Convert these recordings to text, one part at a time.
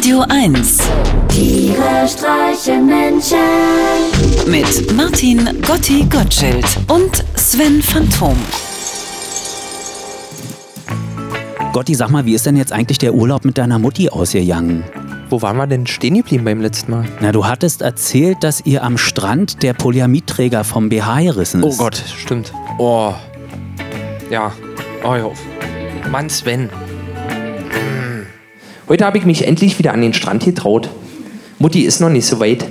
Radio 1 Tiere streichen Menschen. mit Martin Gotti Gottschild und Sven Phantom. Gotti, sag mal, wie ist denn jetzt eigentlich der Urlaub mit deiner Mutti ausgegangen? Wo waren wir denn stehen geblieben beim letzten Mal? Na, du hattest erzählt, dass ihr am Strand der Polyamitträger vom BH gerissen Oh ist. Gott, stimmt. Oh. Ja. Oh, ja. Mann, Sven. Heute habe ich mich endlich wieder an den Strand getraut. Mutti ist noch nicht so weit.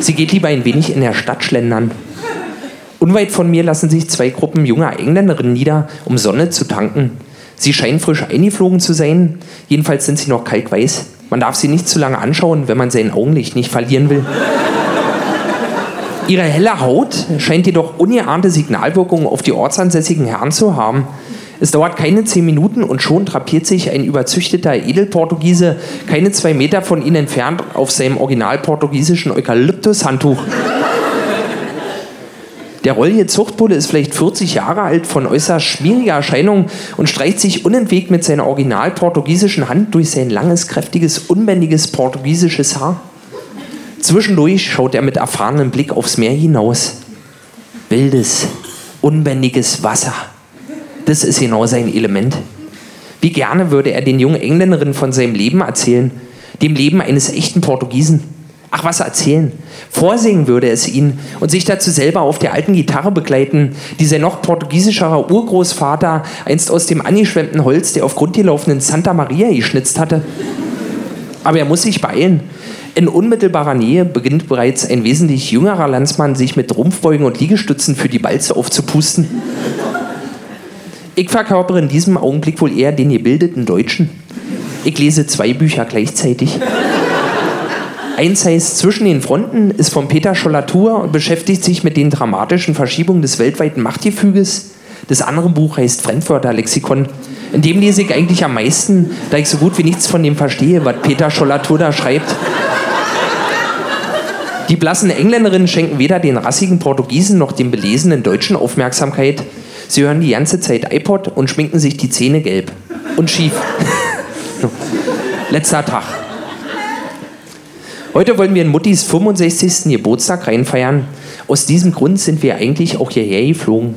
Sie geht lieber ein wenig in der Stadt schlendern. Unweit von mir lassen sich zwei Gruppen junger Engländerinnen nieder, um Sonne zu tanken. Sie scheinen frisch eingeflogen zu sein. Jedenfalls sind sie noch kalkweiß. Man darf sie nicht zu lange anschauen, wenn man sein Augenlicht nicht verlieren will. Ihre helle Haut scheint jedoch ungeahnte Signalwirkungen auf die ortsansässigen Herren zu haben. Es dauert keine zehn Minuten und schon drapiert sich ein überzüchteter Edelportugiese keine zwei Meter von ihnen entfernt auf seinem original portugiesischen Eukalyptushandtuch. Der rollige Zuchtbulle ist vielleicht 40 Jahre alt, von äußerst schmieriger Erscheinung und streicht sich unentwegt mit seiner original portugiesischen Hand durch sein langes, kräftiges, unbändiges portugiesisches Haar. Zwischendurch schaut er mit erfahrenem Blick aufs Meer hinaus. Wildes, unbändiges Wasser. Das ist genau sein Element. Wie gerne würde er den jungen Engländerinnen von seinem Leben erzählen, dem Leben eines echten Portugiesen. Ach, was erzählen. Vorsingen würde es ihnen und sich dazu selber auf der alten Gitarre begleiten, die sein noch portugiesischerer Urgroßvater einst aus dem angeschwemmten Holz der auf Grund gelaufenen Santa Maria geschnitzt hatte. Aber er muss sich beeilen. In unmittelbarer Nähe beginnt bereits ein wesentlich jüngerer Landsmann, sich mit Rumpfbeugen und Liegestützen für die Balze aufzupusten. Ich verkörpere in diesem Augenblick wohl eher den gebildeten Deutschen. Ich lese zwei Bücher gleichzeitig. Eins heißt Zwischen den Fronten, ist von Peter Schollatur und beschäftigt sich mit den dramatischen Verschiebungen des weltweiten Machtgefüges. Das andere Buch heißt Fremdwörter Lexikon. In dem lese ich eigentlich am meisten, da ich so gut wie nichts von dem verstehe, was Peter Schollatur da schreibt. Die blassen Engländerinnen schenken weder den rassigen Portugiesen noch dem belesenen Deutschen Aufmerksamkeit. Sie hören die ganze Zeit iPod und schminken sich die Zähne gelb. Und schief. Letzter Tag. Heute wollen wir in Muttis 65. Geburtstag reinfeiern. Aus diesem Grund sind wir eigentlich auch hierher geflogen.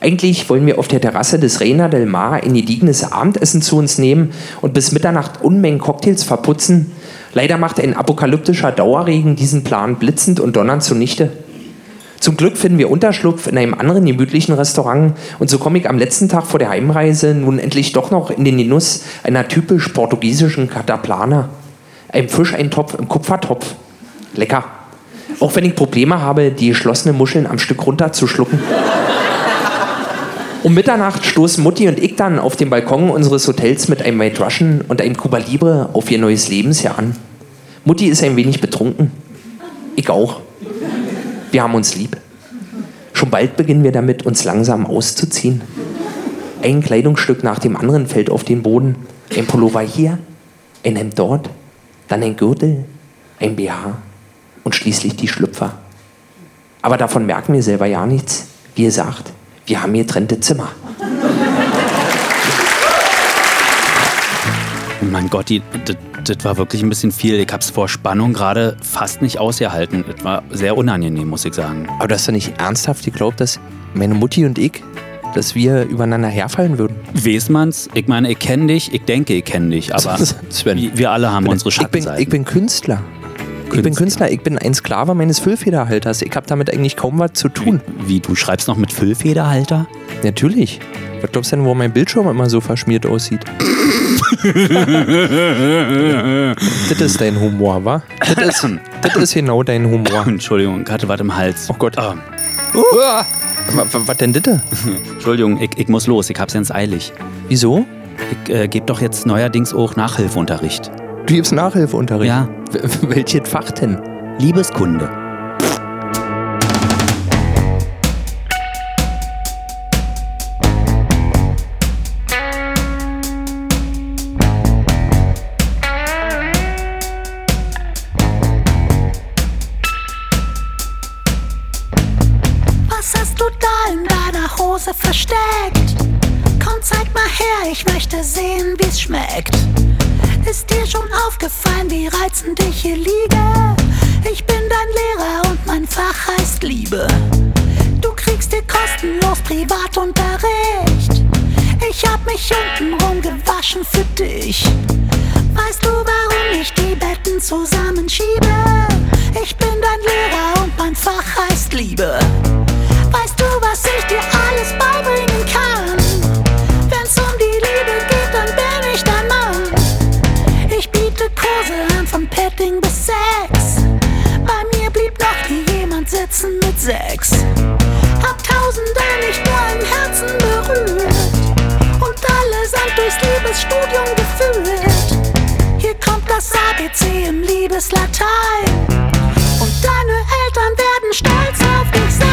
Eigentlich wollen wir auf der Terrasse des Reina del Mar ein gediegenes Abendessen zu uns nehmen und bis Mitternacht Unmengen Cocktails verputzen. Leider macht ein apokalyptischer Dauerregen diesen Plan blitzend und donnernd zunichte. Zum Glück finden wir Unterschlupf in einem anderen gemütlichen Restaurant und so komme ich am letzten Tag vor der Heimreise nun endlich doch noch in den Genuss einer typisch portugiesischen Cataplana. Ein Fischeintopf im Kupfertopf. Lecker. Auch wenn ich Probleme habe, die geschlossenen Muscheln am Stück runterzuschlucken. Um Mitternacht stoßen Mutti und ich dann auf dem Balkon unseres Hotels mit einem White Russian und einem Cuba Libre auf ihr neues Lebensjahr an. Mutti ist ein wenig betrunken. Ich auch. Wir haben uns lieb. Schon bald beginnen wir damit, uns langsam auszuziehen. Ein Kleidungsstück nach dem anderen fällt auf den Boden. Ein Pullover hier, ein Hemd dort, dann ein Gürtel, ein BH und schließlich die Schlüpfer. Aber davon merken wir selber ja nichts. Wie gesagt, wir haben getrennte Zimmer. Mein Gott, das war wirklich ein bisschen viel. Ich hab's vor Spannung gerade fast nicht ausgehalten. Das war sehr unangenehm, muss ich sagen. Aber du hast doch nicht ernsthaft geglaubt, dass meine Mutti und ich, dass wir übereinander herfallen würden? Weiß man's? Ich meine, ich kenne dich, ich denke, ich kenne dich, aber Sven. wir- alle haben unsere ich bin, Schattenseiten. ich bin Künstler. Ich bin Künstler. Künstler, ich bin ein Sklave meines Füllfederhalters. Ich habe damit eigentlich kaum was zu tun. Wie, du schreibst noch mit Füllfederhalter? Natürlich. Was glaubst du denn, wo mein Bildschirm immer so verschmiert aussieht? Das ist dein Humor, wa? Das ist, das ist genau dein Humor. Entschuldigung, hatte was im Hals. Oh Gott. Ah, wa- Was denn das? Entschuldigung, ich, ich muss los, ich hab's ganz eilig. Wieso? Ich äh, gebe doch jetzt neuerdings auch Nachhilfeunterricht. Du gibst Nachhilfeunterricht. Ja. W- Welches Fach denn? Liebeskunde. Deiner Hose versteckt? Komm, zeig mal her, ich möchte sehen, wie's schmeckt. Ist dir schon aufgefallen, wie reizend ich hier liege? Ich bin dein Lehrer und mein Fach heißt Liebe. Du kriegst dir kostenlos Privatunterricht. Ich hab mich untenrum gewaschen für dich. Weißt du, warum ich die Betten zusammenschiebe? Ich bin dein Lehrer und mein Fach heißt Liebe. Weißt du, was ABC im Liebeslatein und deine Eltern werden stolz auf dich sein.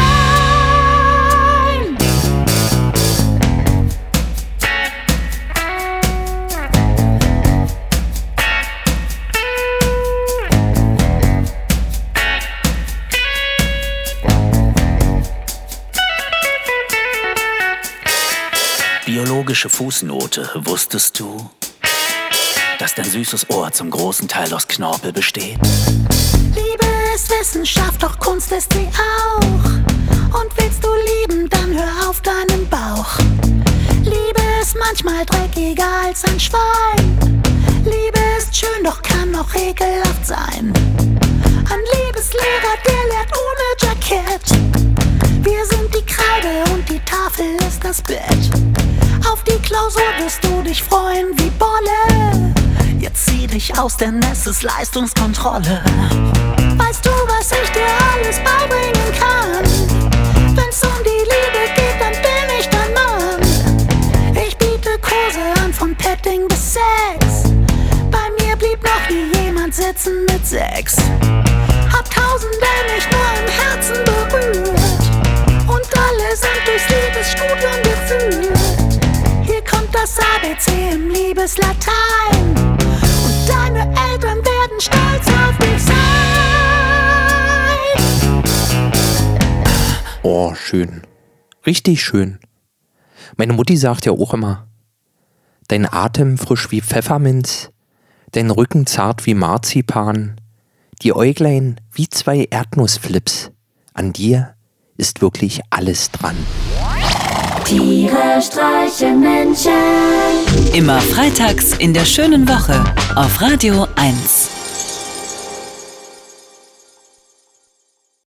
Biologische Fußnote, wusstest du, dass dein süßes Ohr zum großen Teil aus Knorpel besteht? Liebe ist Wissenschaft, doch Kunst ist sie auch. Und willst du lieben, dann hör auf deinen Bauch. Liebe ist manchmal dreckiger als ein Schwein. Liebe ist schön, doch kann auch ekelhaft sein. Ein Liebeslehrer, der lehrt ohne Jackett. Wir sind die Kreide und die Tafel ist das Bett. Auf die Klausur wirst du dich freuen wie Bolle. Jetzt zieh dich aus, denn es ist Leistungskontrolle. Weißt du, was ich dir alles beibringen kann? Wenn's um die Liebe geht, dann bin ich dein Mann. Ich biete Kurse an von Petting bis Sex. Bei mir blieb noch nie jemand sitzen mit sechs. Hab Tausende nicht nur im Herzen berührt und alle sind durchs Liebesstudium geführt. Hier kommt das ABC im Liebeslatein Oh, schön. Richtig schön. Meine Mutti sagt ja auch immer, dein Atem frisch wie Pfefferminz, dein Rücken zart wie Marzipan, die Äuglein wie zwei Erdnussflips. An dir ist wirklich alles dran. Tiere streichen Menschen. Immer freitags in der schönen Woche auf Radio 1.